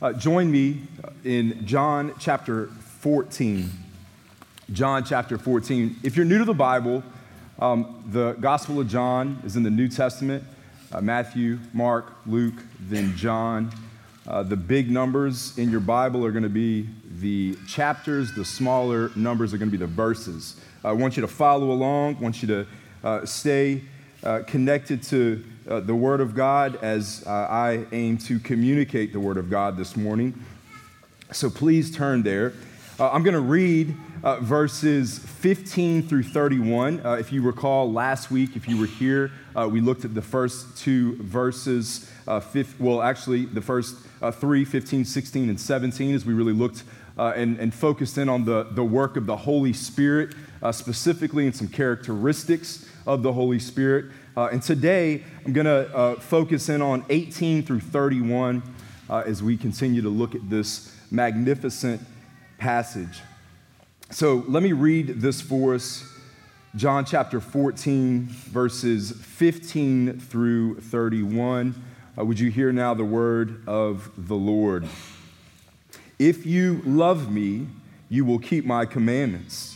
Uh, join me in John chapter 14. John chapter 14. If you're new to the Bible, um, the Gospel of John is in the New Testament uh, Matthew, Mark, Luke, then John. Uh, the big numbers in your Bible are going to be the chapters, the smaller numbers are going to be the verses. I want you to follow along, I want you to uh, stay uh, connected to uh, the Word of God as uh, I aim to communicate the Word of God this morning. So please turn there. Uh, I'm going to read uh, verses 15 through 31. Uh, if you recall, last week, if you were here, uh, we looked at the first two verses, fifth, well, actually, the first three, 15, 16, and 17, as we really looked and, and, focused in on the, the work of the Holy Spirit, specifically in some characteristics of the Holy Spirit. Uh, and today, I'm going to uh, focus in on 18 through 31 uh, as we continue to look at this magnificent passage. So let me read this for us John chapter 14, verses 15 through 31. Uh, would you hear now the word of the Lord? If you love me, you will keep my commandments.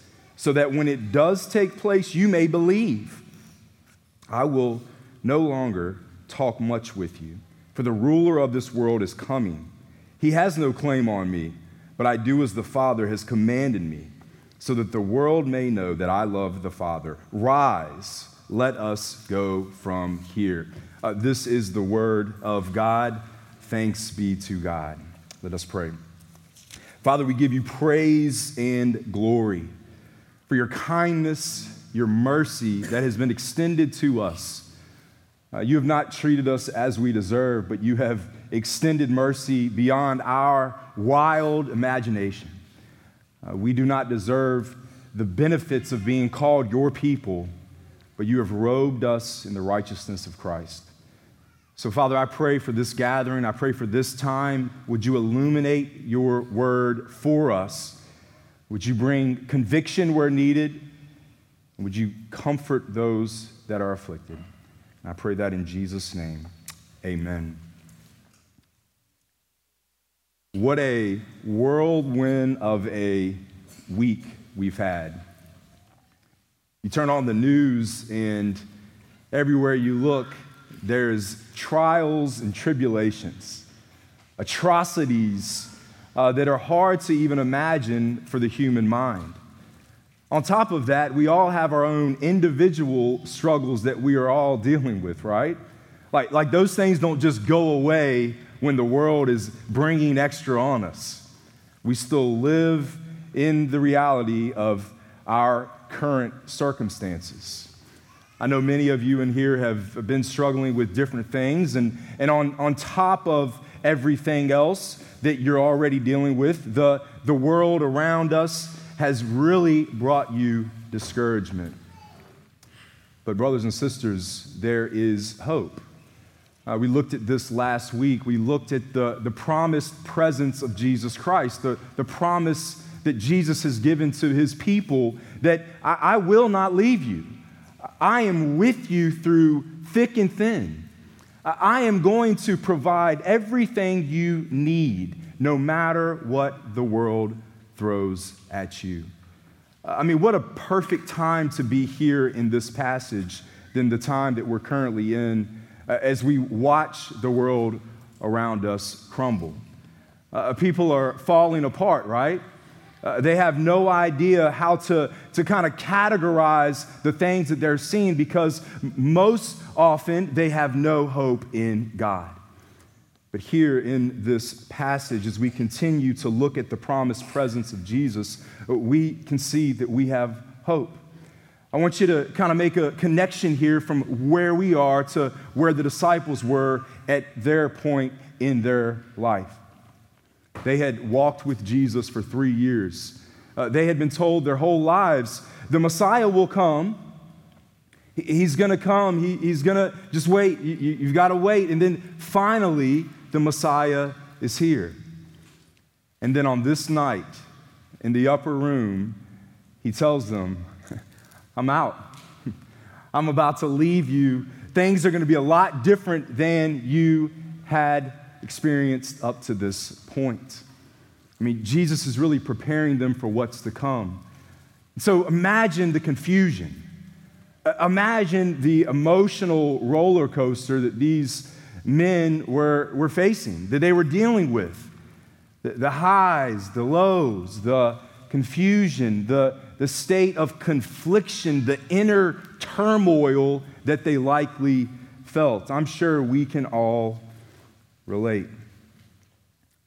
so that when it does take place, you may believe. I will no longer talk much with you, for the ruler of this world is coming. He has no claim on me, but I do as the Father has commanded me, so that the world may know that I love the Father. Rise, let us go from here. Uh, this is the word of God. Thanks be to God. Let us pray. Father, we give you praise and glory for your kindness, your mercy that has been extended to us. Uh, you have not treated us as we deserve, but you have extended mercy beyond our wild imagination. Uh, we do not deserve the benefits of being called your people, but you have robed us in the righteousness of Christ. So, Father, I pray for this gathering. I pray for this time. Would you illuminate your word for us? Would you bring conviction where needed? Would you comfort those that are afflicted? And I pray that in Jesus' name. Amen. What a whirlwind of a week we've had. You turn on the news, and everywhere you look, there's trials and tribulations, atrocities uh, that are hard to even imagine for the human mind. On top of that, we all have our own individual struggles that we are all dealing with, right? Like, like those things don't just go away when the world is bringing extra on us. We still live in the reality of our current circumstances. I know many of you in here have been struggling with different things, and, and on, on top of everything else that you're already dealing with, the, the world around us has really brought you discouragement. But, brothers and sisters, there is hope. Uh, we looked at this last week. We looked at the, the promised presence of Jesus Christ, the, the promise that Jesus has given to his people that I, I will not leave you. I am with you through thick and thin. I am going to provide everything you need, no matter what the world throws at you. I mean, what a perfect time to be here in this passage than the time that we're currently in uh, as we watch the world around us crumble. Uh, people are falling apart, right? Uh, they have no idea how to, to kind of categorize the things that they're seeing because most often they have no hope in God. But here in this passage, as we continue to look at the promised presence of Jesus, uh, we can see that we have hope. I want you to kind of make a connection here from where we are to where the disciples were at their point in their life. They had walked with Jesus for three years. Uh, they had been told their whole lives the Messiah will come. He's going to come. He, he's going to just wait. You, you, you've got to wait. And then finally, the Messiah is here. And then on this night, in the upper room, he tells them, I'm out. I'm about to leave you. Things are going to be a lot different than you had experienced up to this point. I mean, Jesus is really preparing them for what's to come. So imagine the confusion. Uh, imagine the emotional roller coaster that these men were, were facing, that they were dealing with. The, the highs, the lows, the confusion, the, the state of confliction, the inner turmoil that they likely felt. I'm sure we can all relate.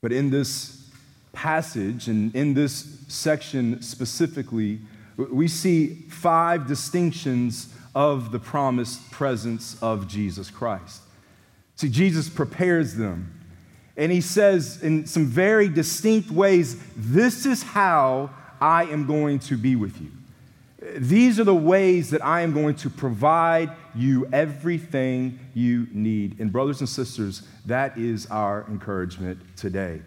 But in this passage and in this section specifically, we see five distinctions of the promised presence of Jesus Christ. See, Jesus prepares them. And he says in some very distinct ways, This is how I am going to be with you. These are the ways that I am going to provide you everything you need. And, brothers and sisters, that is our encouragement today.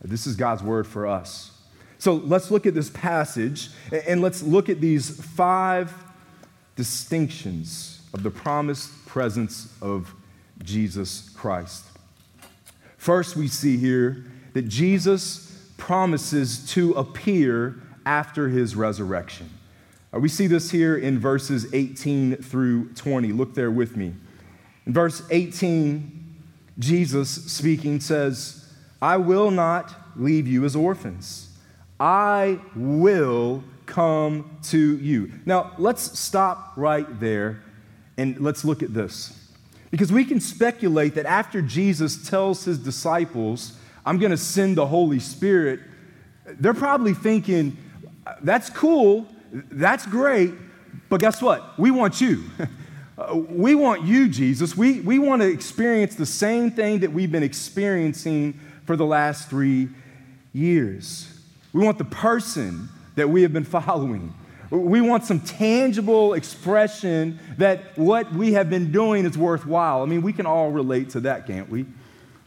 This is God's word for us. So let's look at this passage and let's look at these five distinctions of the promised presence of Jesus Christ. First, we see here that Jesus promises to appear after his resurrection. Uh, we see this here in verses 18 through 20. Look there with me. In verse 18, Jesus speaking says, I will not leave you as orphans. I will come to you. Now, let's stop right there and let's look at this. Because we can speculate that after Jesus tells his disciples, I'm going to send the Holy Spirit, they're probably thinking, that's cool, that's great, but guess what? We want you. Uh, we want you, Jesus. We, we want to experience the same thing that we've been experiencing for the last three years. We want the person that we have been following. We want some tangible expression that what we have been doing is worthwhile. I mean, we can all relate to that, can't we?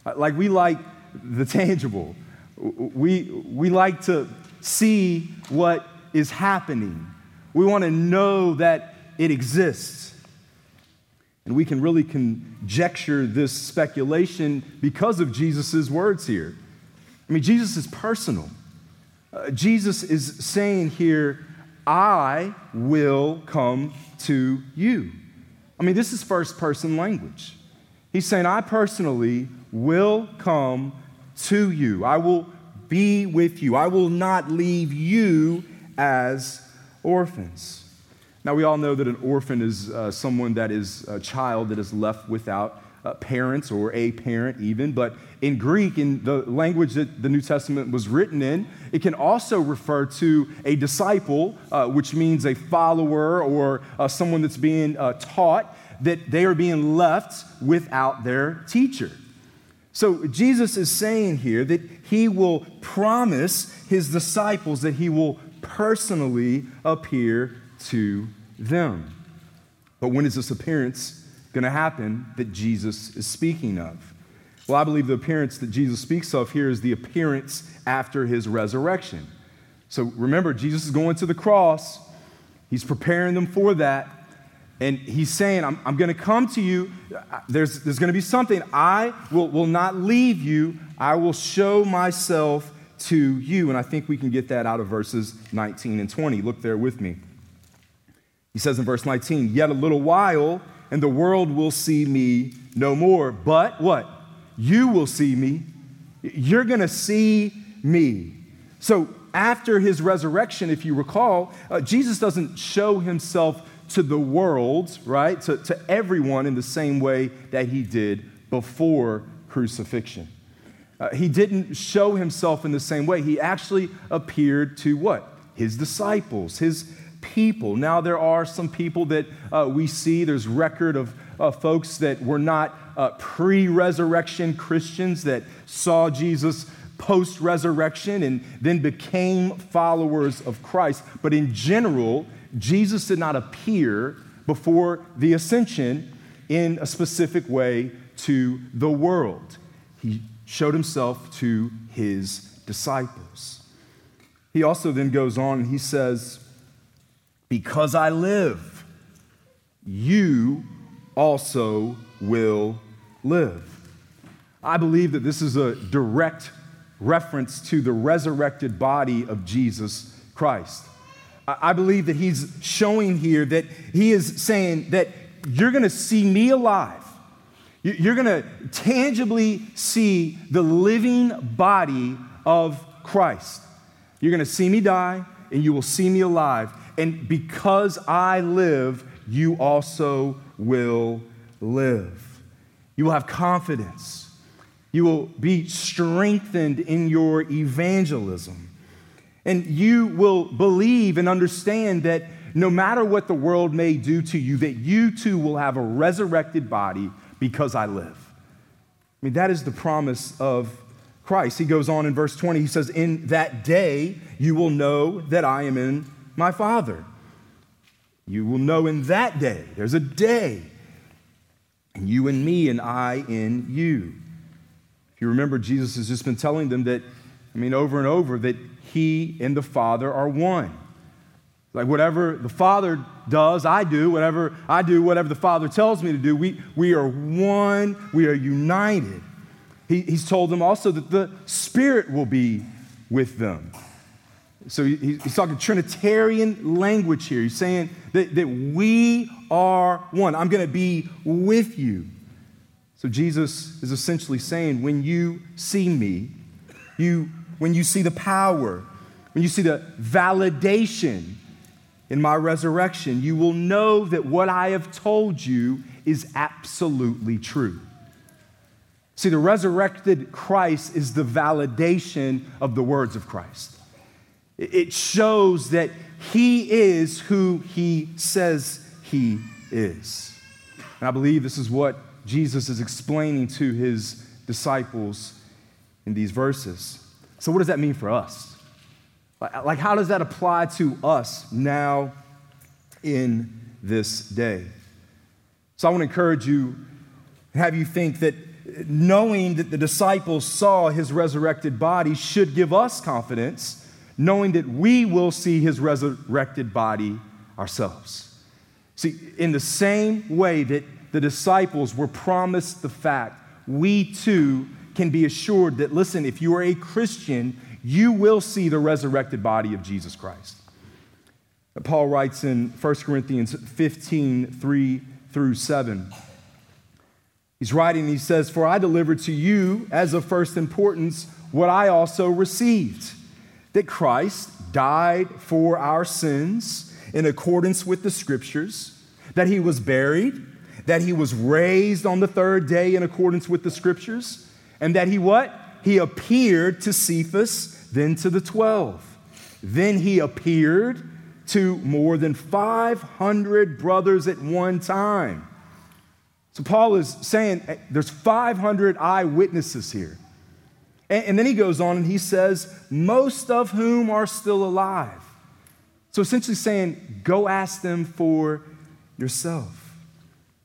Uh, like, we like the tangible. We, we like to see what is happening. We want to know that it exists. And we can really conjecture this speculation because of Jesus' words here. I mean, Jesus is personal. Uh, Jesus is saying here, I will come to you. I mean, this is first person language. He's saying, I personally will come to you. I will be with you. I will not leave you as orphans. Now, we all know that an orphan is uh, someone that is a child that is left without uh, parents or a parent, even, but in Greek, in the language that the New Testament was written in, it can also refer to a disciple, uh, which means a follower or uh, someone that's being uh, taught, that they are being left without their teacher. So Jesus is saying here that he will promise his disciples that he will personally appear to them. But when is this appearance going to happen that Jesus is speaking of? Well, I believe the appearance that Jesus speaks of here is the appearance after his resurrection. So remember, Jesus is going to the cross, he's preparing them for that. And he's saying, I'm, I'm going to come to you. There's, there's going to be something. I will, will not leave you. I will show myself to you. And I think we can get that out of verses 19 and 20. Look there with me. He says in verse 19, Yet a little while, and the world will see me no more. But what? You will see me. You're going to see me. So after his resurrection, if you recall, uh, Jesus doesn't show himself to the world, right? To, to everyone in the same way that he did before crucifixion. Uh, he didn't show himself in the same way. He actually appeared to what? His disciples, his people. Now, there are some people that uh, we see, there's record of uh, folks that were not uh, pre resurrection Christians that saw Jesus post resurrection and then became followers of Christ. But in general, Jesus did not appear before the ascension in a specific way to the world. He showed himself to his disciples. He also then goes on and he says, Because I live, you also will live. I believe that this is a direct reference to the resurrected body of Jesus Christ. I believe that he's showing here that he is saying that you're going to see me alive. You're going to tangibly see the living body of Christ. You're going to see me die and you will see me alive. And because I live, you also will live. You will have confidence. You will be strengthened in your evangelism. And you will believe and understand that no matter what the world may do to you, that you too will have a resurrected body because I live. I mean, that is the promise of Christ. He goes on in verse 20, he says, In that day you will know that I am in my Father. You will know in that day, there's a day, and you and me, and I in you. If you remember, Jesus has just been telling them that, I mean, over and over, that he and the Father are one. Like whatever the Father does, I do. Whatever I do, whatever the Father tells me to do, we, we are one, we are united. He, he's told them also that the Spirit will be with them. So he, he's talking Trinitarian language here. He's saying that, that we are one. I'm going to be with you. So Jesus is essentially saying, when you see me, you, when you see the power, when you see the validation in my resurrection, you will know that what I have told you is absolutely true. See, the resurrected Christ is the validation of the words of Christ. It shows that he is who he says he is. And I believe this is what Jesus is explaining to his disciples in these verses. So, what does that mean for us? Like, how does that apply to us now in this day? So, I want to encourage you, have you think that knowing that the disciples saw his resurrected body should give us confidence, knowing that we will see his resurrected body ourselves. See, in the same way that the disciples were promised the fact, we too can be assured that, listen, if you are a Christian, you will see the resurrected body of Jesus Christ. Paul writes in 1 Corinthians 15, 3 through 7. He's writing, he says, For I delivered to you as of first importance what I also received that Christ died for our sins in accordance with the scriptures, that he was buried that he was raised on the third day in accordance with the scriptures, and that he what? He appeared to Cephas, then to the 12. Then he appeared to more than 500 brothers at one time. So Paul is saying eh, there's 500 eyewitnesses here. And, then he goes on and he says, most of whom are still alive. So essentially saying, go ask them for yourself.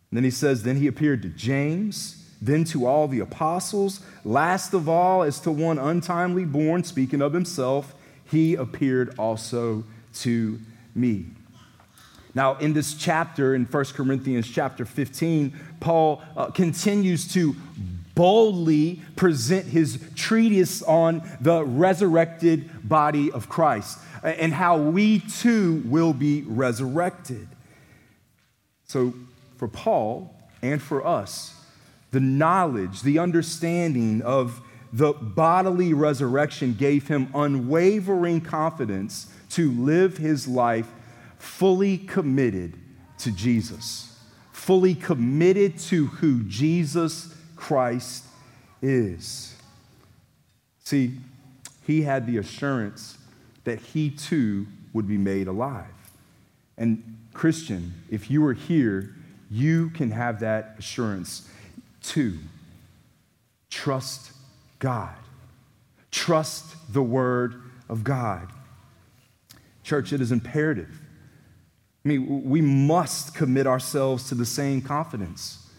And then he says, then he appeared to James, then to all the apostles. Last of all, as to one untimely born, speaking of himself, he appeared also to me. Now, in this chapter, in 1 Corinthians chapter 15, Paul uh, continues to boldly present his treatise on the resurrected body of Christ and how we too will be resurrected. So, for Paul and for us, the knowledge, the understanding of the bodily resurrection gave him unwavering confidence to live his life fully committed to Jesus, fully committed to who Jesus Christ is. See, he had the assurance that he too would be made alive. And, Christian, if you are here, you can have that assurance too. Trust God, trust the Word of God. Church, it is imperative. I mean, we must commit ourselves to the same confidence.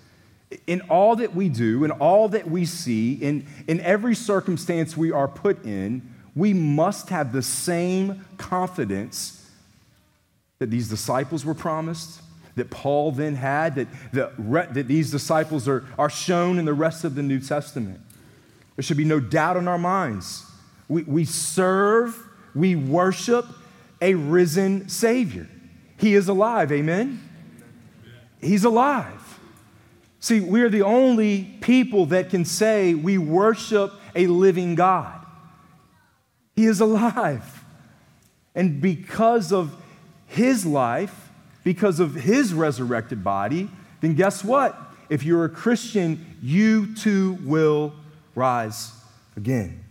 In all that we do, in all that we see, in, in every circumstance we are put in, we must have the same confidence that these disciples were promised, that Paul then had, that, the, that these disciples are, are shown in the rest of the New Testament. There should be no doubt in our minds. We, we serve, we worship, a risen Savior. He is alive, amen? He's alive. See, we're the only people that can say we worship a living God. He is alive. And because of his life, because of his resurrected body, then guess what? If you're a Christian, you too will rise again.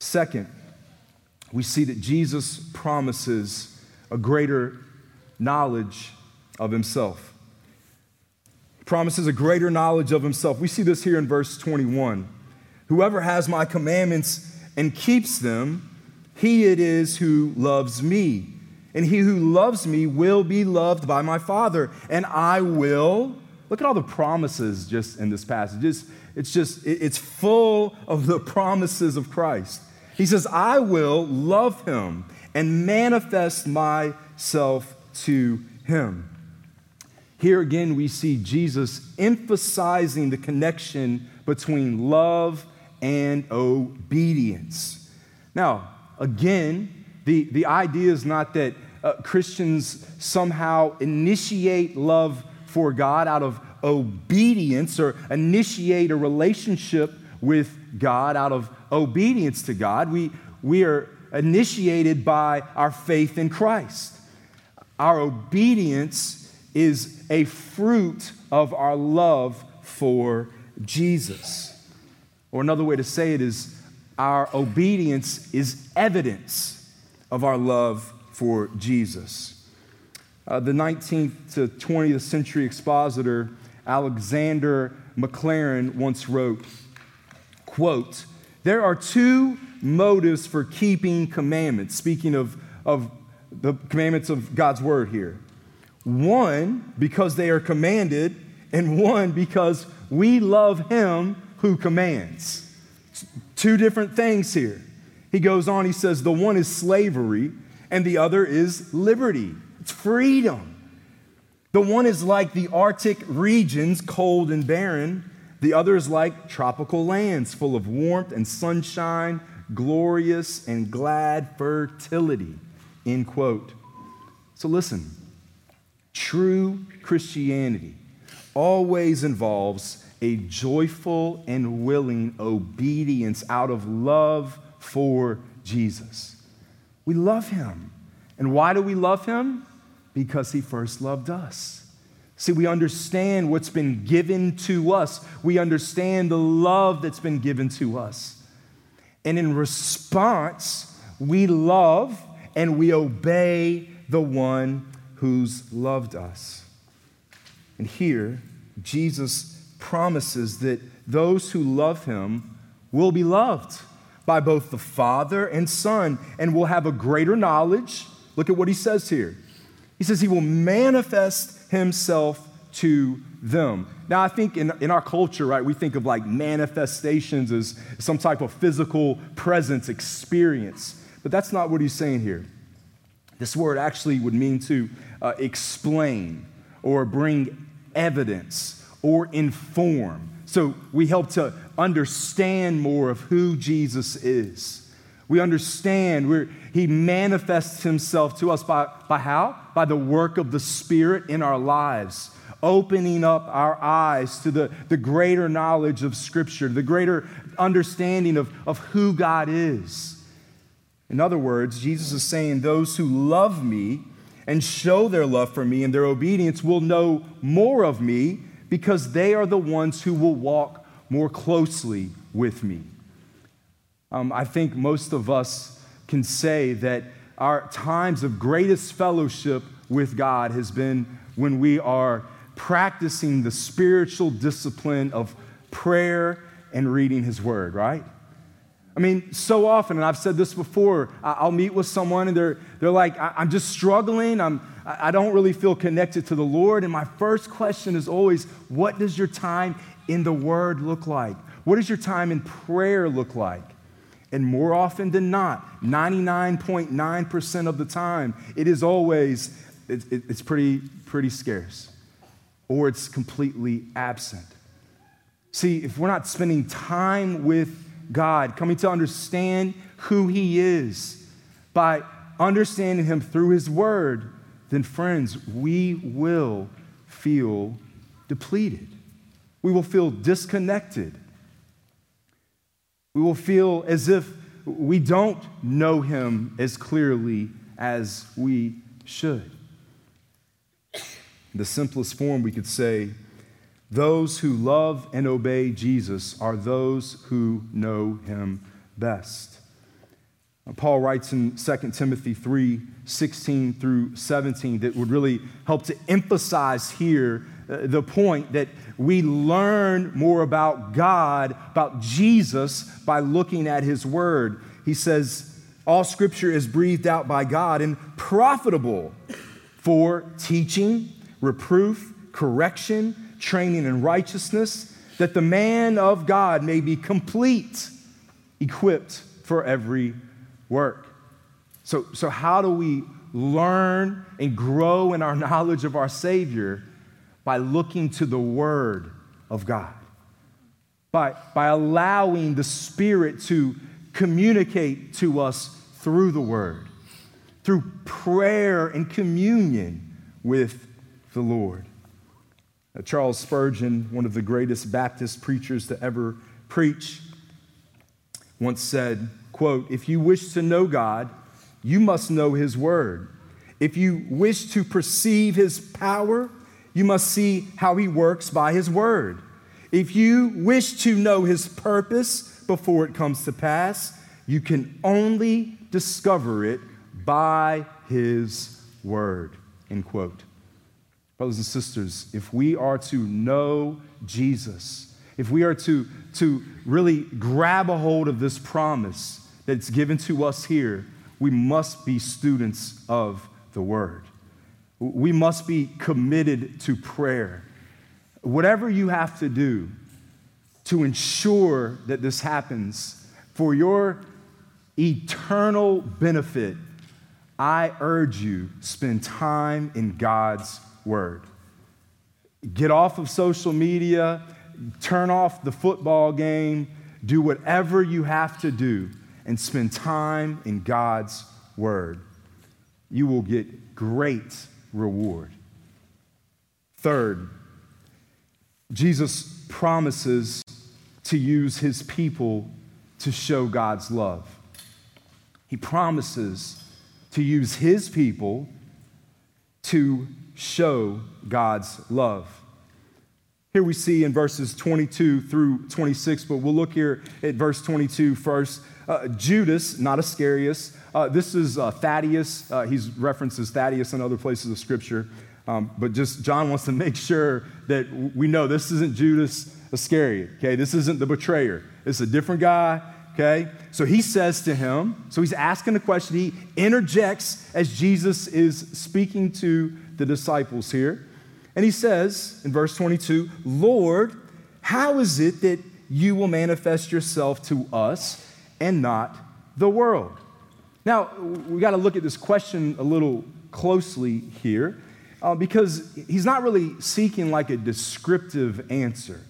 Second, we see that Jesus promises a greater knowledge of himself. He promises a greater knowledge of himself. We see this here in verse 21. Whoever has my commandments and keeps them, he it is who loves me. And he who loves me will be loved by my Father, and I will. Look at all the promises just in this passage. It's, it's just, it's full of the promises of Christ. He says, I will love him and manifest myself to him. Here again, we see Jesus emphasizing the connection between love and obedience. Now, again, the, the idea is not that uh, Christians somehow initiate love for God out of obedience or initiate a relationship with God out of obedience to God. We, we are initiated by our faith in Christ. Our obedience is a fruit of our love for Jesus. Or another way to say it is our obedience is evidence of our love for Jesus. Uh, the 19th to 20th century expositor Alexander Maclaren once wrote, quote, there are two motives for keeping commandments, speaking of, of the commandments of God's word here. One, because they are commanded, and one, because we love Him who commands. Two different things here. He goes on, he says, the one is slavery, and the other is liberty. It's freedom. The one is like the Arctic regions, cold and barren. The other is like tropical lands full of warmth and sunshine, glorious and glad fertility. End quote. So listen, true Christianity always involves a joyful and willing obedience out of love for Jesus. We love him. And why do we love him? Because he first loved us. See, we understand what's been given to us. We understand the love that's been given to us. And in response, we love and we obey the one who's loved us. And here, Jesus promises that those who love him will be loved by both the Father and Son and will have a greater knowledge. Look at what he says here. He says he will manifest himself to them. Now, I think in, in our culture, right, we think of like manifestations as some type of physical presence experience, but that's not what he's saying here. This word actually would mean to uh, explain or bring evidence or inform. So we help to understand more of who Jesus is. We understand where he manifests himself to us by, by how? By the work of the Spirit in our lives, opening up our eyes to the, the greater knowledge of Scripture, the greater understanding of, of who God is. In other words, Jesus is saying, Those who love me and show their love for me and their obedience will know more of me because they are the ones who will walk more closely with me. Um, I think most of us can say that our times of greatest fellowship with God has been when we are practicing the spiritual discipline of prayer and reading His Word, right? I mean, so often, and I've said this before, I'll meet with someone and they're, they're like, I'm just struggling. I'm, I don't really feel connected to the Lord. And my first question is always, what does your time in the Word look like? What does your time in prayer look like? And more often than not, 99.9% of the time, it is always, it's pretty, pretty scarce or it's completely absent. See, if we're not spending time with God, coming to understand who He is by understanding Him through His Word, then, friends, we will feel depleted. We will feel disconnected. We will feel as if we don't know him as clearly as we should. In the simplest form, we could say, those who love and obey Jesus are those who know him best. Paul writes in 2 Timothy 3 16 through 17 that would really help to emphasize here uh, the point that we learn more about God, about Jesus, by looking at his word. He says, All scripture is breathed out by God and profitable for teaching, reproof, correction, training in righteousness, that the man of God may be complete, equipped for every work. So, so how do we learn and grow in our knowledge of our Savior? by looking to the Word of God, by, by allowing the Spirit to communicate to us through the Word, through prayer and communion with the Lord. Now, Charles Spurgeon, one of the greatest Baptist preachers to ever preach, once said, quote, if you wish to know God, you must know his word. If you wish to perceive his power, you must see how he works by his word. If you wish to know his purpose before it comes to pass, you can only discover it by his word. End quote. Brothers and sisters, if we are to know Jesus, if we are to, to really grab a hold of this promise that's given to us here, we must be students of the word. We must be committed to prayer. Whatever you have to do to ensure that this happens for your eternal benefit, I urge you spend time in God's word. Get off of social media, turn off the football game, do whatever you have to do and spend time in God's word. You will get great reward. Third, Jesus promises to use his people to show God's love. He promises to use his people to show God's love. Here we see in verses 22 through 26, but we'll look here at verse 22 first. Uh, Judas, not Iscariot, uh, this is uh, Thaddeus. Uh, he's referenced as Thaddeus in other places of Scripture. Um, but just John wants to make sure that we know this isn't Judas Iscariot, okay? This isn't the betrayer. It's a different guy, okay? So he says to him, so he's asking a question. He interjects as Jesus is speaking to the disciples here. And he says in verse 22 Lord, how is it that you will manifest yourself to us and not the world? Now, we got to look at this question a little closely here uh, because he's not really seeking like a descriptive answer.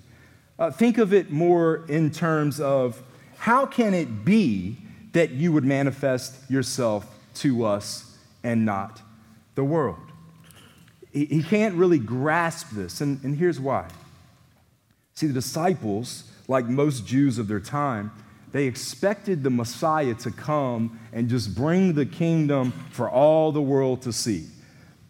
Uh, think of it more in terms of how can it be that you would manifest yourself to us and not the world? he, he can't really grasp this, and, and here's why. See, the disciples, like most Jews of their time, they expected the Messiah to come and just bring the kingdom for all the world to see.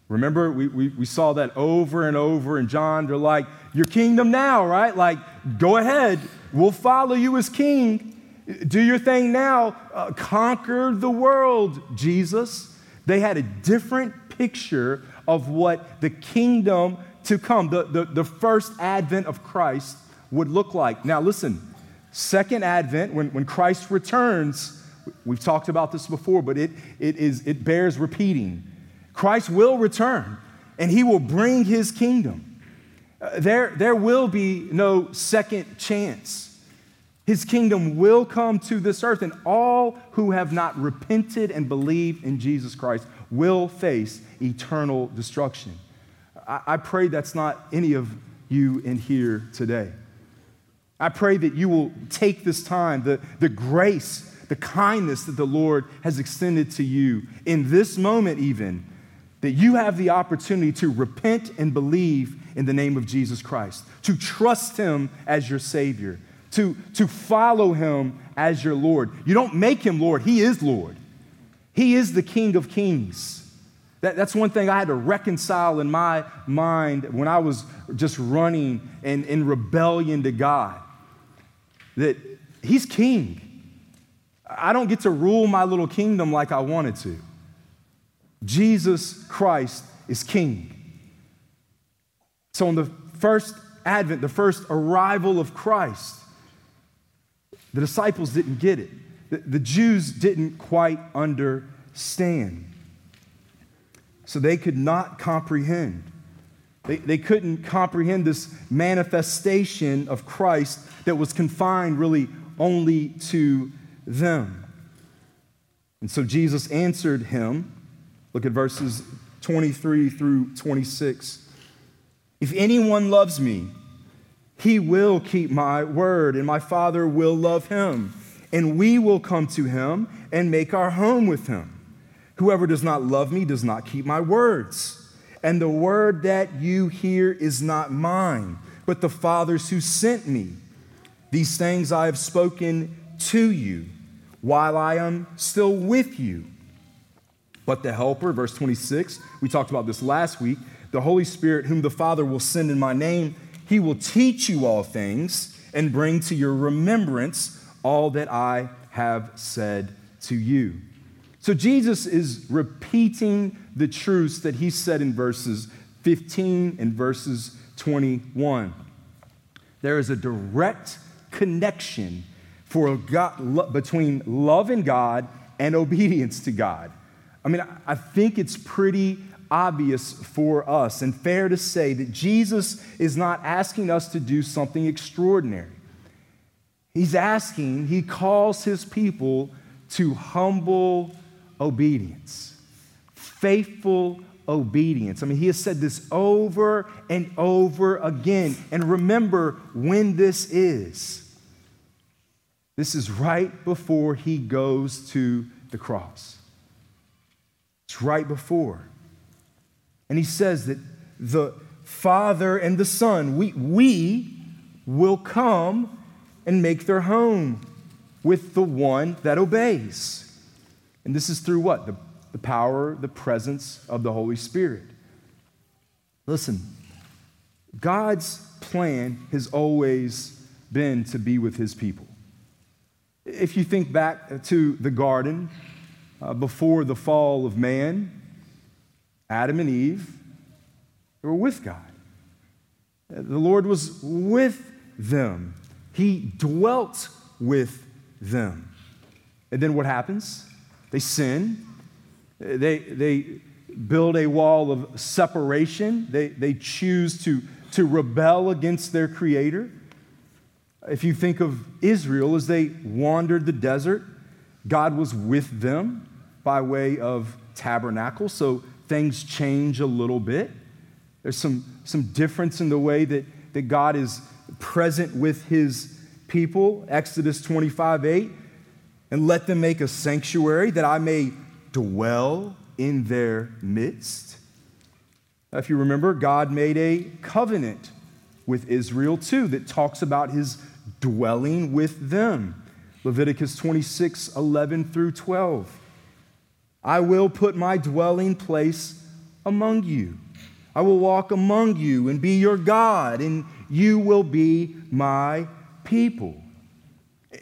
Remember, we, we, we, saw that over and over in John. They're like, Your kingdom now, right? Like, go ahead. We'll follow you as king. Do your thing now. Uh, conquer the world, Jesus. They had a different picture of what the kingdom to come, the, the, the first advent of Christ, would look like. Now, listen, second advent, when, when Christ returns, we've talked about this before, but it, it, is, it bears repeating. Christ will return and he will bring his kingdom. Uh, there, there will be no second chance. His kingdom will come to this earth, and all who have not repented and believed in Jesus Christ will face eternal destruction. I, I pray that's not any of you in here today. I pray that you will take this time, the, the grace, the kindness that the Lord has extended to you in this moment, even, that you have the opportunity to repent and believe in the name of Jesus Christ, to trust Him as your Savior, to, to follow Him as your Lord. You don't make Him Lord, He is Lord. He is the King of Kings. That, that's one thing I had to reconcile in my mind when I was just running in, in rebellion to God. That He's King. I don't get to rule my little kingdom like I wanted to. Jesus Christ is King. So, on the first advent, the first arrival of Christ, the disciples didn't get it the, the Jews didn't quite understand. So they could not comprehend. They, they couldn't comprehend this manifestation of Christ that was confined really only to them. And so Jesus answered him. Look at verses 23 through 26. If anyone loves me, he will keep my word, and my Father will love him and we will come to him and make our home with him. Whoever does not love me does not keep my words. And the word that you hear is not mine, but the Father's who sent me. These things I have spoken to you while I am still with you. But the Helper, verse 26, we talked about this last week, the Holy Spirit, whom the Father will send in my name, he will teach you all things and bring to your remembrance all that I have said to you. So Jesus is repeating the truths that he said in verses 15 and verses 21. There is a direct connection for God, between love in God and obedience to God. I mean, I think it's pretty obvious for us and fair to say that Jesus is not asking us to do something extraordinary. He's asking, he calls his people to humble obedience, faithful obedience. I mean, he has said this over and over again. And remember when this is. This is right before he goes to the cross. It's right before. And he says that the Father and the Son, we, we will come and make their home with the one that obeys. And this is through what? The, the power, the presence of the Holy Spirit. Listen, God's plan has always been to be with his people. If you think back to the garden uh, before the fall of man, Adam and Eve were with God. The Lord was with them, He dwelt with them. And then what happens? They sin, they, they build a wall of separation, they, they choose to, to rebel against their Creator. If you think of Israel as they wandered the desert, God was with them by way of tabernacle, so things change a little bit. There's some, some difference in the way that, that God is present with his people. Exodus 25 8. And let them make a sanctuary that I may dwell in their midst. If you remember, God made a covenant with Israel too that talks about his dwelling with them. Leviticus 26 11 through 12. I will put my dwelling place among you I will walk among you and be your God, and you will be my people.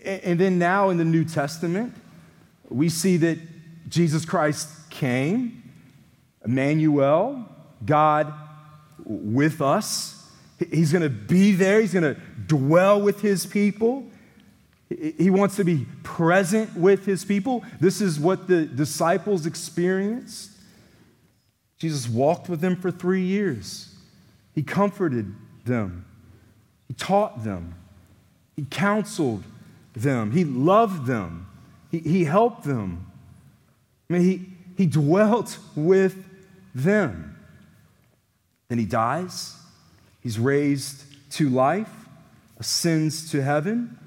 And then now in the New Testament, we see that Jesus Christ came, Emmanuel, God with us. He's going to be there, He's going to dwell with His people. He wants to be present with His people. This is what the disciples experienced. Jesus walked with them for three years. He comforted them, He taught them, He counseled them, He loved them, He, he helped them. I mean, he, he dwelt with them. Then He dies, He's raised to life, ascends to heaven.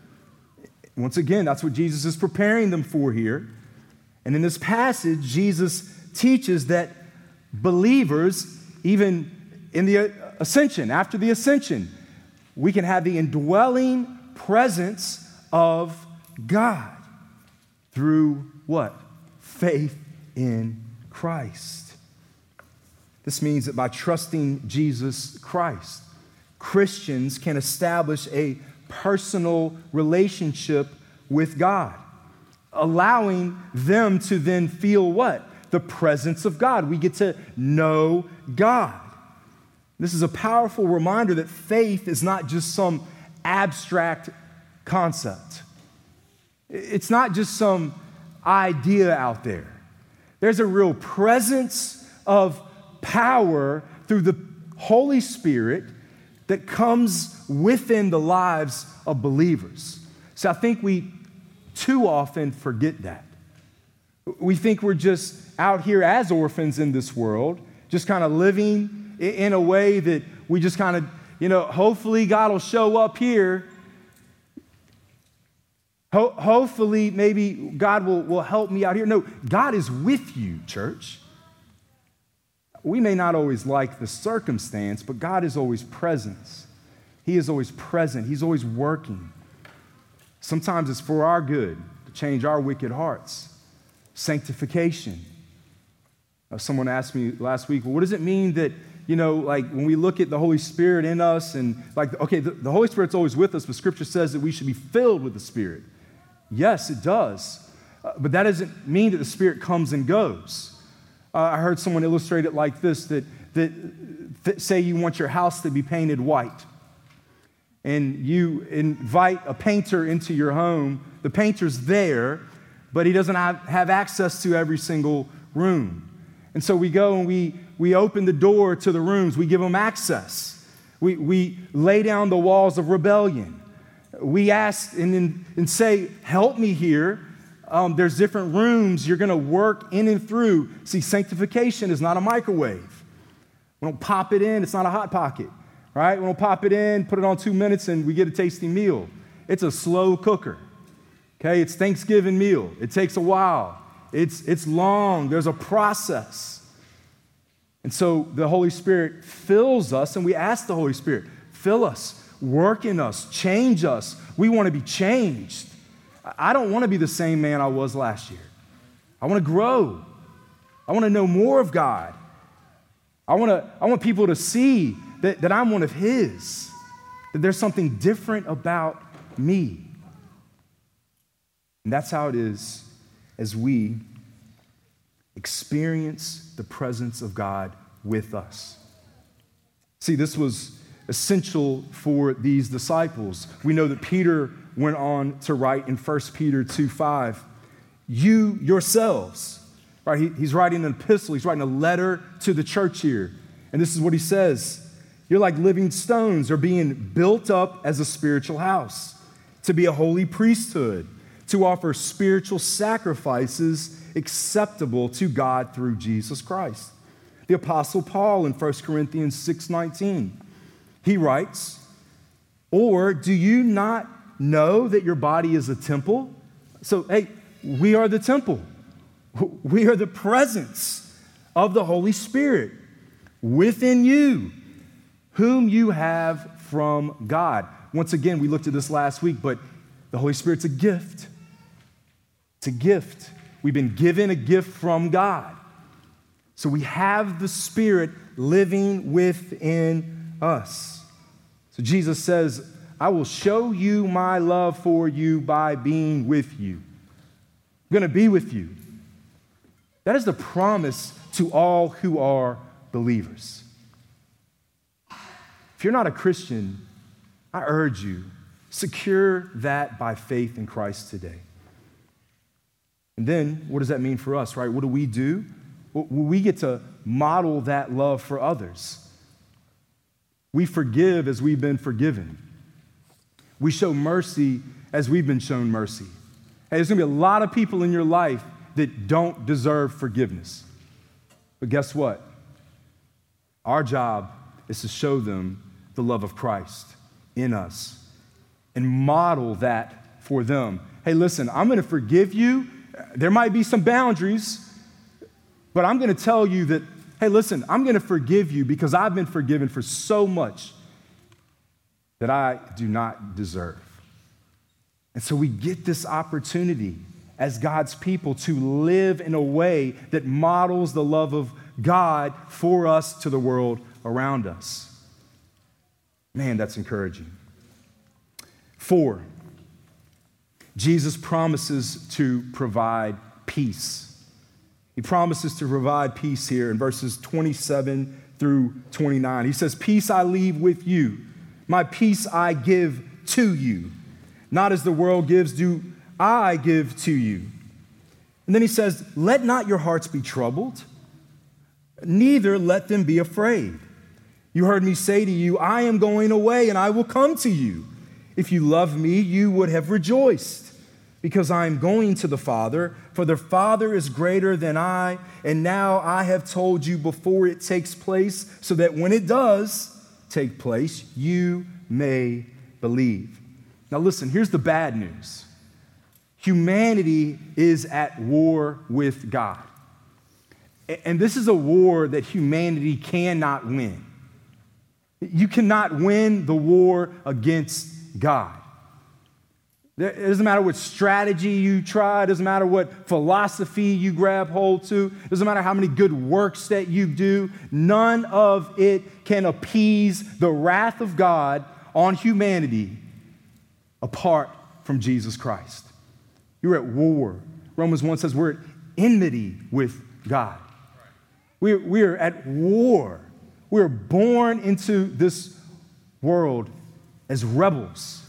Once again, that's what Jesus is preparing them for here. And in this passage, Jesus teaches that believers, even in the uh, ascension, after the ascension, we can have the indwelling presence of God through what? Faith in Christ. This means that by trusting Jesus Christ, Christians can establish a personal relationship with God, allowing them to then feel what? the presence of God. We get to know God. This is a powerful reminder that faith is not just some abstract concept, it's not just some idea out there. There's a real presence of power through the Holy Spirit that comes within the lives of believers. So I think we too often forget that. We think we're just out here as orphans in this world, just kind of living in a way that we just kind of, you know, hopefully God will show up here. Ho- hopefully, maybe God will, will help me out here. No, God is with you, church. We may not always like the circumstance, but God is always present. He is always present, He's always working. Sometimes it's for our good to change our wicked hearts sanctification. Uh, someone asked me last week, well, what does it mean that, you know, like when we look at the Holy Spirit in us and like, okay, the, the Holy Spirit's always with us, but Scripture says that we should be filled with the Spirit. Yes, it does. Uh, but that doesn't mean that the Spirit comes and goes. Uh, I heard someone illustrate it like this that, that th- say you want your house to be painted white. And you invite a painter into your home. The painter's there, but he doesn't have, have access to every single room. And so we go and we, we open the door to the rooms, we give them access. We, we lay down the walls of rebellion. We ask and, and say, Help me here. Um, there's different rooms you're going to work in and through. See, sanctification is not a microwave. We don't pop it in, it's not a hot pocket, right? We don't pop it in, put it on two minutes, and we get a tasty meal. It's a slow cooker. Okay, it's Thanksgiving meal. It takes a while. It's, it's long. There's a process. And so the Holy Spirit fills us, and we ask the Holy Spirit, fill us, work in us, change us. We want to be changed. I don't want to be the same man I was last year. I want to grow. I want to know more of God. I, wanna, I want people to see that, that I'm one of His, that there's something different about me. And that's how it is as we experience the presence of God with us. See, this was essential for these disciples. We know that Peter went on to write in 1 Peter 2 5, you yourselves, right? He, he's writing an epistle, he's writing a letter to the church here. And this is what he says You're like living stones, or being built up as a spiritual house, to be a holy priesthood, to offer spiritual sacrifices acceptable to God through Jesus Christ. The apostle Paul in 1 Corinthians 6:19. He writes, "Or do you not know that your body is a temple?" So, hey, we are the temple. We are the presence of the Holy Spirit within you, whom you have from God. Once again, we looked at this last week, but the Holy Spirit's a gift. It's a gift. We've been given a gift from God. So we have the Spirit living within us. So Jesus says, I will show you my love for you by being with you. I'm going to be with you. That is the promise to all who are believers. If you're not a Christian, I urge you, secure that by faith in Christ today. And then, what does that mean for us, right? What do we do? Well, we get to model that love for others. We forgive as we've been forgiven. We show mercy as we've been shown mercy. Hey, there's gonna be a lot of people in your life that don't deserve forgiveness. But guess what? Our job is to show them the love of Christ in us and model that for them. Hey, listen, I'm gonna forgive you. There might be some boundaries, but I'm gonna tell you that, hey, listen, I'm gonna forgive you because I've been forgiven for so much that I do not deserve. And so we get this opportunity as God's people to live in a way that models the love of God for us to the world around us. Man, that's encouraging. Four, Jesus promises to provide peace. He promises to provide peace here in verses 27 through 29. He says, Peace I leave with you, my peace I give to you. Not as the world gives, do I give to you. And then he says, Let not your hearts be troubled, neither let them be afraid. You heard me say to you, I am going away and I will come to you. If you love me, you would have rejoiced, because I am going to the Father, for the Father is greater than I, and now I have told you before it takes place, so that when it does take place, you may believe. Now, listen, here's the bad news humanity is at war with God. And this is a war that humanity cannot win. You cannot win the war against God. It doesn't matter what strategy you try, it doesn't matter what philosophy you grab hold to, it doesn't matter how many good works that you do, none of it can appease the wrath of God on humanity apart from Jesus Christ. You're at war. Romans 1 says we're at enmity with God. We're, we're at war. We're born into this world as rebels,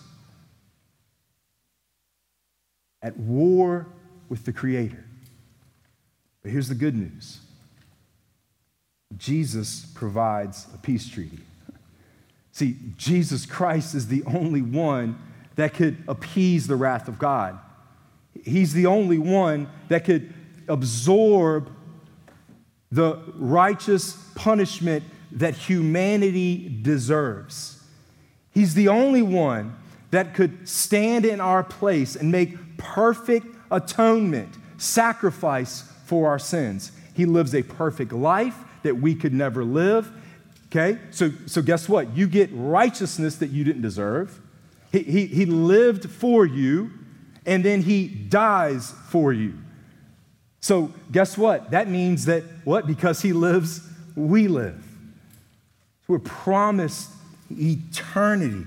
at war with the Creator. But here's the good news Jesus provides a peace treaty. See, Jesus Christ is the only one that could appease the wrath of God. He's the only one that could absorb the righteous punishment that humanity deserves. He's the only one that could stand in our place and make perfect atonement, sacrifice for our sins. He lives a perfect life that we could never live. Okay? So, so guess what? You get righteousness that you didn't deserve. He, he, he lived for you, and then he dies for you. So, guess what? That means that what? Because he lives, we live. We're promised eternity.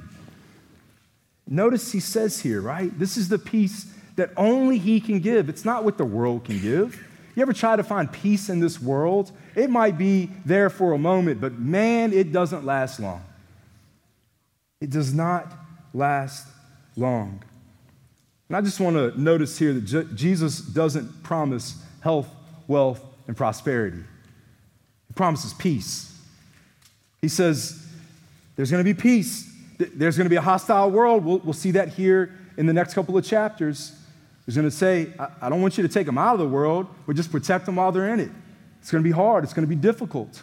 Notice he says here, right? This is the peace that only he can give. It's not what the world can give. You ever try to find peace in this world? It might be there for a moment, but man, it doesn't last long. It does not last long. And I just want to notice here that Je- Jesus doesn't promise health, wealth, and prosperity. He promises peace. He says, There's going to be peace. There's going to be a hostile world. We'll, we'll see that here in the next couple of chapters. He's going to say, I, don't want you to take them out of the world, but just protect them while they're in it. It's going to be hard, it's going to be difficult.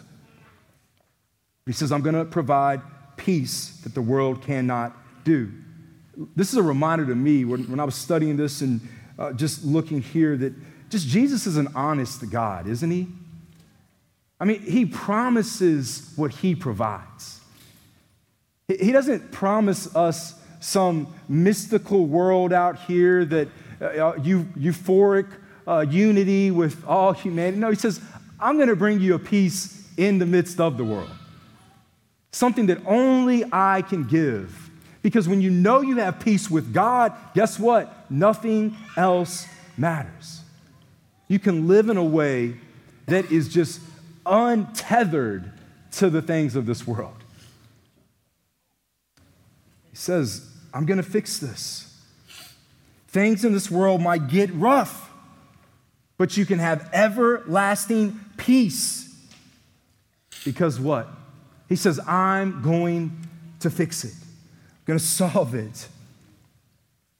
He says, I'm going to provide peace that the world cannot do. This is a reminder to me when, when I was studying this and uh, just looking here that just Jesus is an honest God, isn't he? I mean, he promises what he provides. He doesn't promise us some mystical world out here that uh, uh euphoric uh, unity with all humanity. No, he says, I'm going to bring you a peace in the midst of the world. Something that only I can give. Because when you know you have peace with God, guess what? Nothing else matters. You can live in a way that is just untethered to the things of this world. He says, I'm going to fix this. Things in this world might get rough, but you can have everlasting peace. Because what? He says, I'm going to fix it, I'm going to solve it.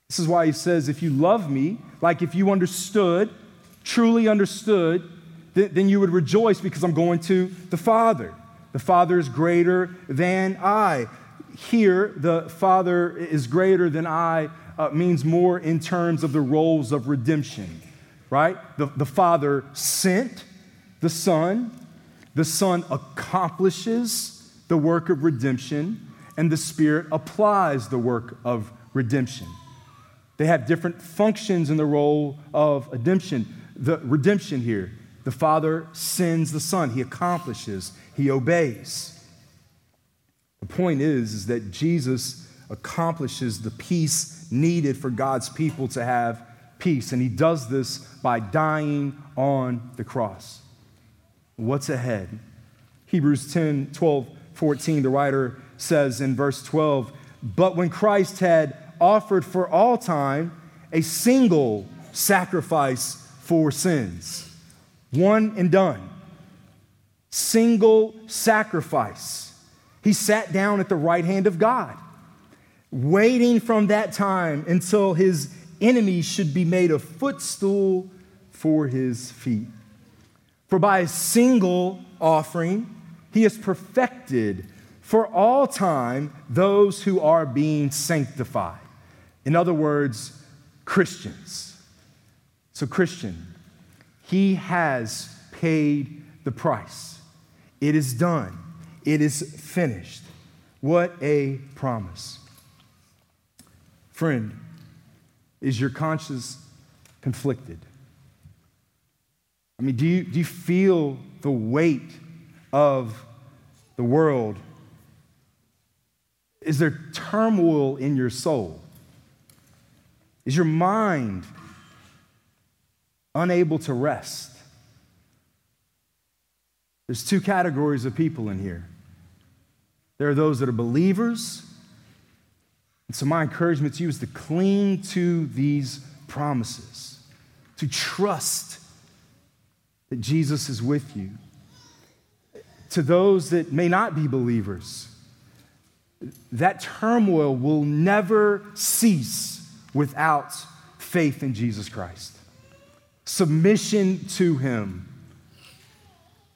This is why he says, if you love me, like if you understood, truly understood, then you would rejoice because I'm going to the Father. The Father is greater than I. Here, the Father is greater than I uh, means more in terms of the roles of redemption, right? The, the Father sent the Son, the Son accomplishes the work of redemption, and the Spirit applies the work of redemption. They have different functions in the role of redemption. The redemption here, the Father sends the Son, He accomplishes, He obeys. The point is, is that Jesus accomplishes the peace needed for God's people to have peace, and He does this by dying on the cross. What's ahead? Hebrews 10 12, 14, the writer says in verse 12, But when Christ had offered for all time a single sacrifice for sins, one and done, single sacrifice, he sat down at the right hand of God, waiting from that time until his enemies should be made a footstool for his feet. For by a single offering, he has perfected for all time those who are being sanctified. In other words, Christians. So, Christian, he has paid the price. It is done, it is finished. What a promise. Friend, is your conscience conflicted? I mean, do you, do you feel the weight of the world? Is there turmoil in your soul? Is your mind unable to rest? There's two categories of people in here. There are those that are believers. And so, my encouragement to you is to cling to these promises, to trust that Jesus is with you. To those that may not be believers, that turmoil will never cease without faith in Jesus Christ. Submission to Him,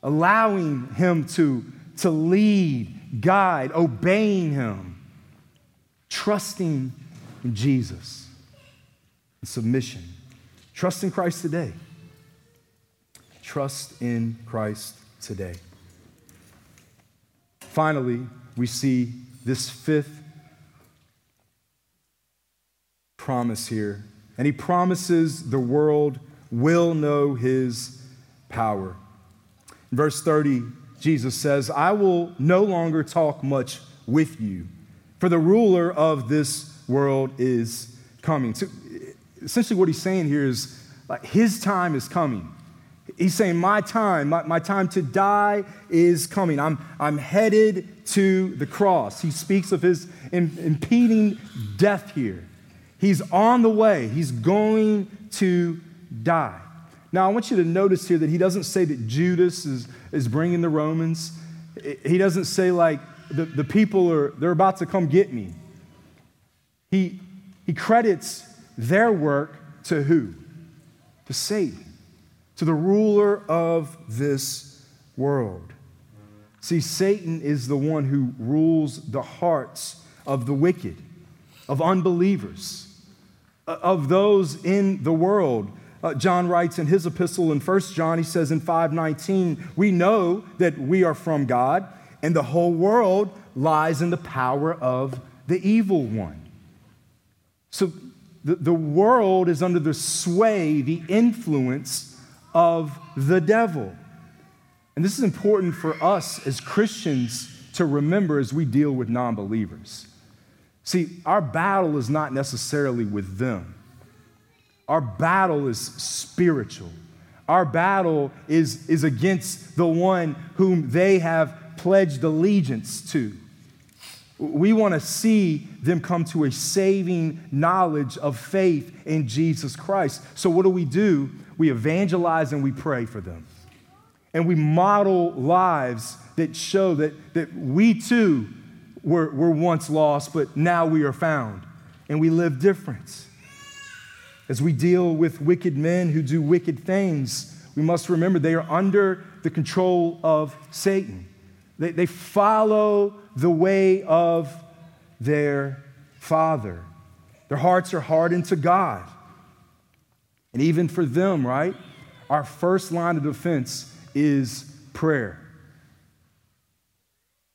allowing Him to, to lead, guide, obeying Him, trusting in Jesus, and submission. Trust in Christ today. Trust in Christ today. Finally, we see this fifth promise here. And he promises the world will know his power. In verse 30, Jesus says, I will no longer talk much with you, for the ruler of this world is coming. So essentially, what he's saying here is like his time is coming. He's saying, My time, my, my time to die is coming. I'm, I'm headed to the cross. He speaks of his impending death here. He's on the way, he's going to die. Now, I want you to notice here that he doesn't say that Judas is, is bringing the Romans. He doesn't say, like, the, the people are, they're about to come get me. He, he credits their work to who? To Satan, to the ruler of this world. See, Satan is the one who rules the hearts of the wicked, of unbelievers, of those in the world uh, John writes in his epistle in 1 John, he says in 5:19, "We know that we are from God, and the whole world lies in the power of the evil one." So the, the world is under the sway, the influence of the devil. And this is important for us as Christians to remember as we deal with non believers. See, our battle is not necessarily with them. Our battle is spiritual. Our battle is, is against the one whom they have pledged allegiance to. We want to see them come to a saving knowledge of faith in Jesus Christ. So, what do we do? We evangelize and we pray for them. And we model lives that show that, that we too were, were once lost, but now we are found. And we live different. As we deal with wicked men who do wicked things, we must remember they are under the control of Satan. They, they follow the way of their father. Their hearts are hardened to God. And even for them, right, our first line of defense is prayer.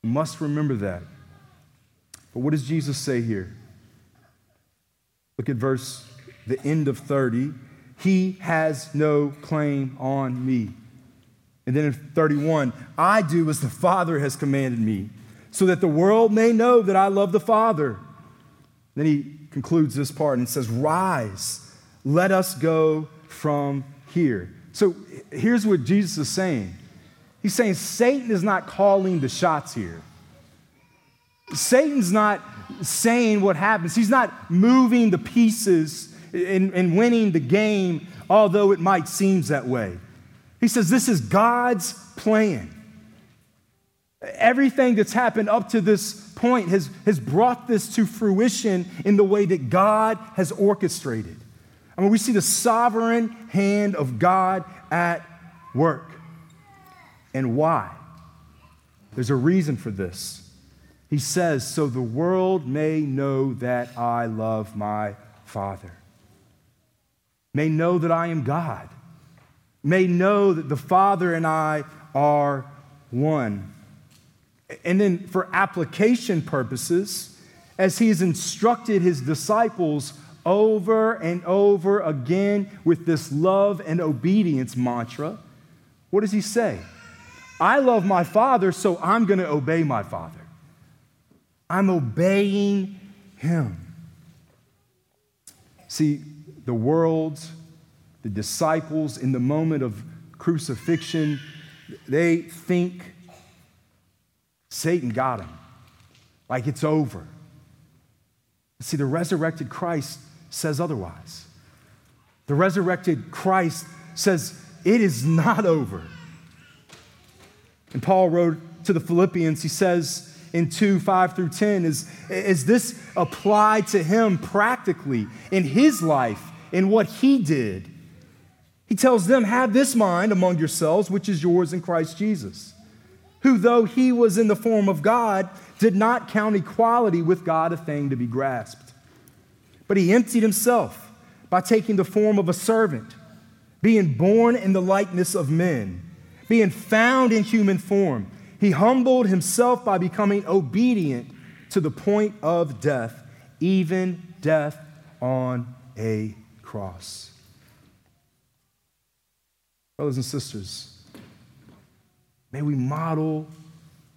Must remember that. But what does Jesus say here? Look at verse the end of 30, he has no claim on me. And then in 31, I do as the Father has commanded me, so that the world may know that I love the Father. Then he concludes this part and says, Rise, let us go from here. So here's what Jesus is saying He's saying Satan is not calling the shots here. Satan's not saying what happens, he's not moving the pieces and, in winning the game, although it might seem that way. He says this is God's plan. Everything that's happened up to this point has, has brought this to fruition in the way that God has orchestrated. I mean, we see the sovereign hand of God at work. And why? There's a reason for this. He says, So the world may know that I love my Father may know that I am God, may know that the Father and I are one. And then, for application purposes, as he has instructed his disciples over and over again with this love and obedience mantra, what does he say? I love my Father, so I'm going to obey my Father. I'm obeying him. See, the world, the disciples in the moment of crucifixion, they think Satan got him, like it's over. See, the resurrected Christ says otherwise. The resurrected Christ says it is not over. And Paul wrote to the Philippians, he says, in 2 5 through 10 is, is this applied to him practically in his life in what he did. He tells them, Have this mind among yourselves, which is yours in Christ Jesus, who, though he was in the form of God, did not count equality with God a thing to be grasped. But he emptied himself by taking the form of a servant, being born in the likeness of men, being found in human form. He humbled himself by becoming obedient to the point of death, even death on a cross. Brothers and sisters, may we model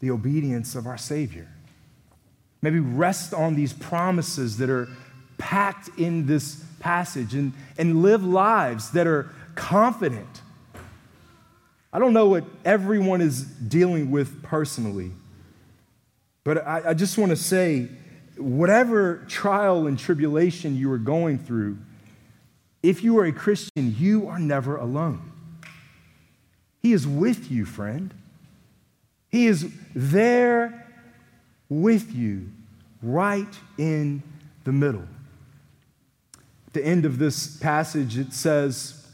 the obedience of our Savior. May we rest on these promises that are packed in this passage and, and live lives that are confident. I don't know what everyone is dealing with personally, but I, I just want to say whatever trial and tribulation you are going through, if you are a Christian, you are never alone. He is with you, friend. He is there with you, right in the middle. At the end of this passage, it says,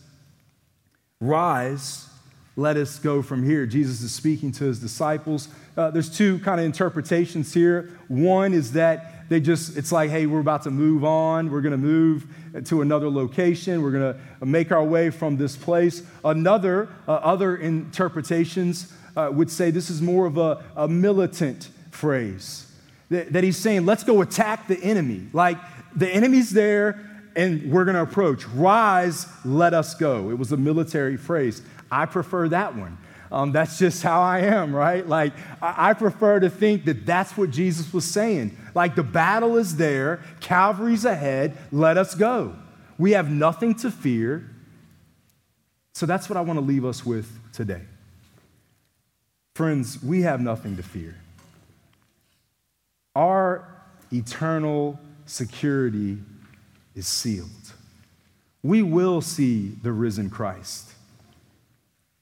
Rise, let us go from here. Jesus is speaking to his disciples. Uh, there's two kind of interpretations here. One is that they just, it's like, hey, we're about to move on. We're going to move to another location. We're going to make our way from this place. Another, uh, other interpretations uh, would say this is more of a, a militant phrase. That, that he's saying, let's go attack the enemy. Like the enemy's there and we're going to approach. Rise, let us go. It was a military phrase. I prefer that one. Um, that's just how I am, right? Like, I, I prefer to think that that's what Jesus was saying. Like, the battle is there, Calvary's ahead, let us go. We have nothing to fear. So that's what I want to leave us with today. Friends, we have nothing to fear. Our eternal security is sealed. We will see the risen Christ.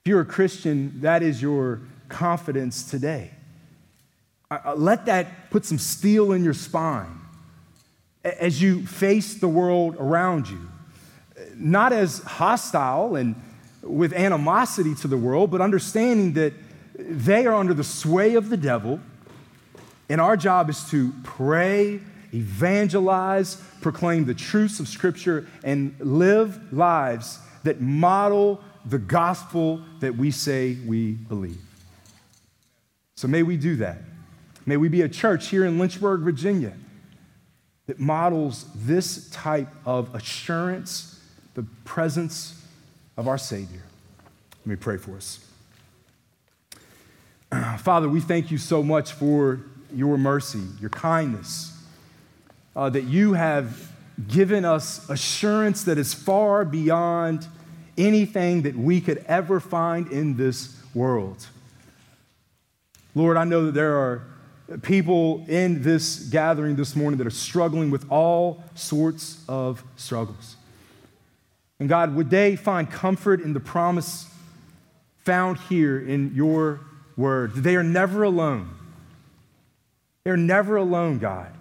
If you're a Christian, that is your confidence today. Let that put some steel in your spine as you face the world around you. Not as hostile and with animosity to the world, but understanding that they are under the sway of the devil, and our job is to pray evangelize, proclaim the truths of Scripture, and live lives that model the gospel that we say we believe. So may we do that. May we be a church here in Lynchburg, Virginia, that models this type of assurance, the presence of our Savior. Let me pray for us. Father, we thank you so much for your mercy, your kindness uh, that you have given us assurance that is far beyond anything that we could ever find in this world. Lord, I know that there are people in this gathering this morning that are struggling with all sorts of struggles. And God, would they find comfort in the promise found here in your word? They are never alone. They're never alone, God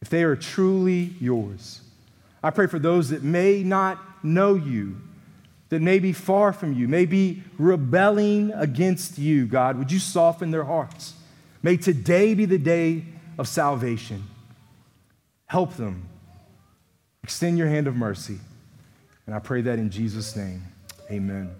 if they are truly yours. I pray for those that may not know you, that may be far from you, may be rebelling against you, God. Would you soften their hearts? May today be the day of salvation. Help them. Extend your hand of mercy. And I pray that in Jesus' name. Amen.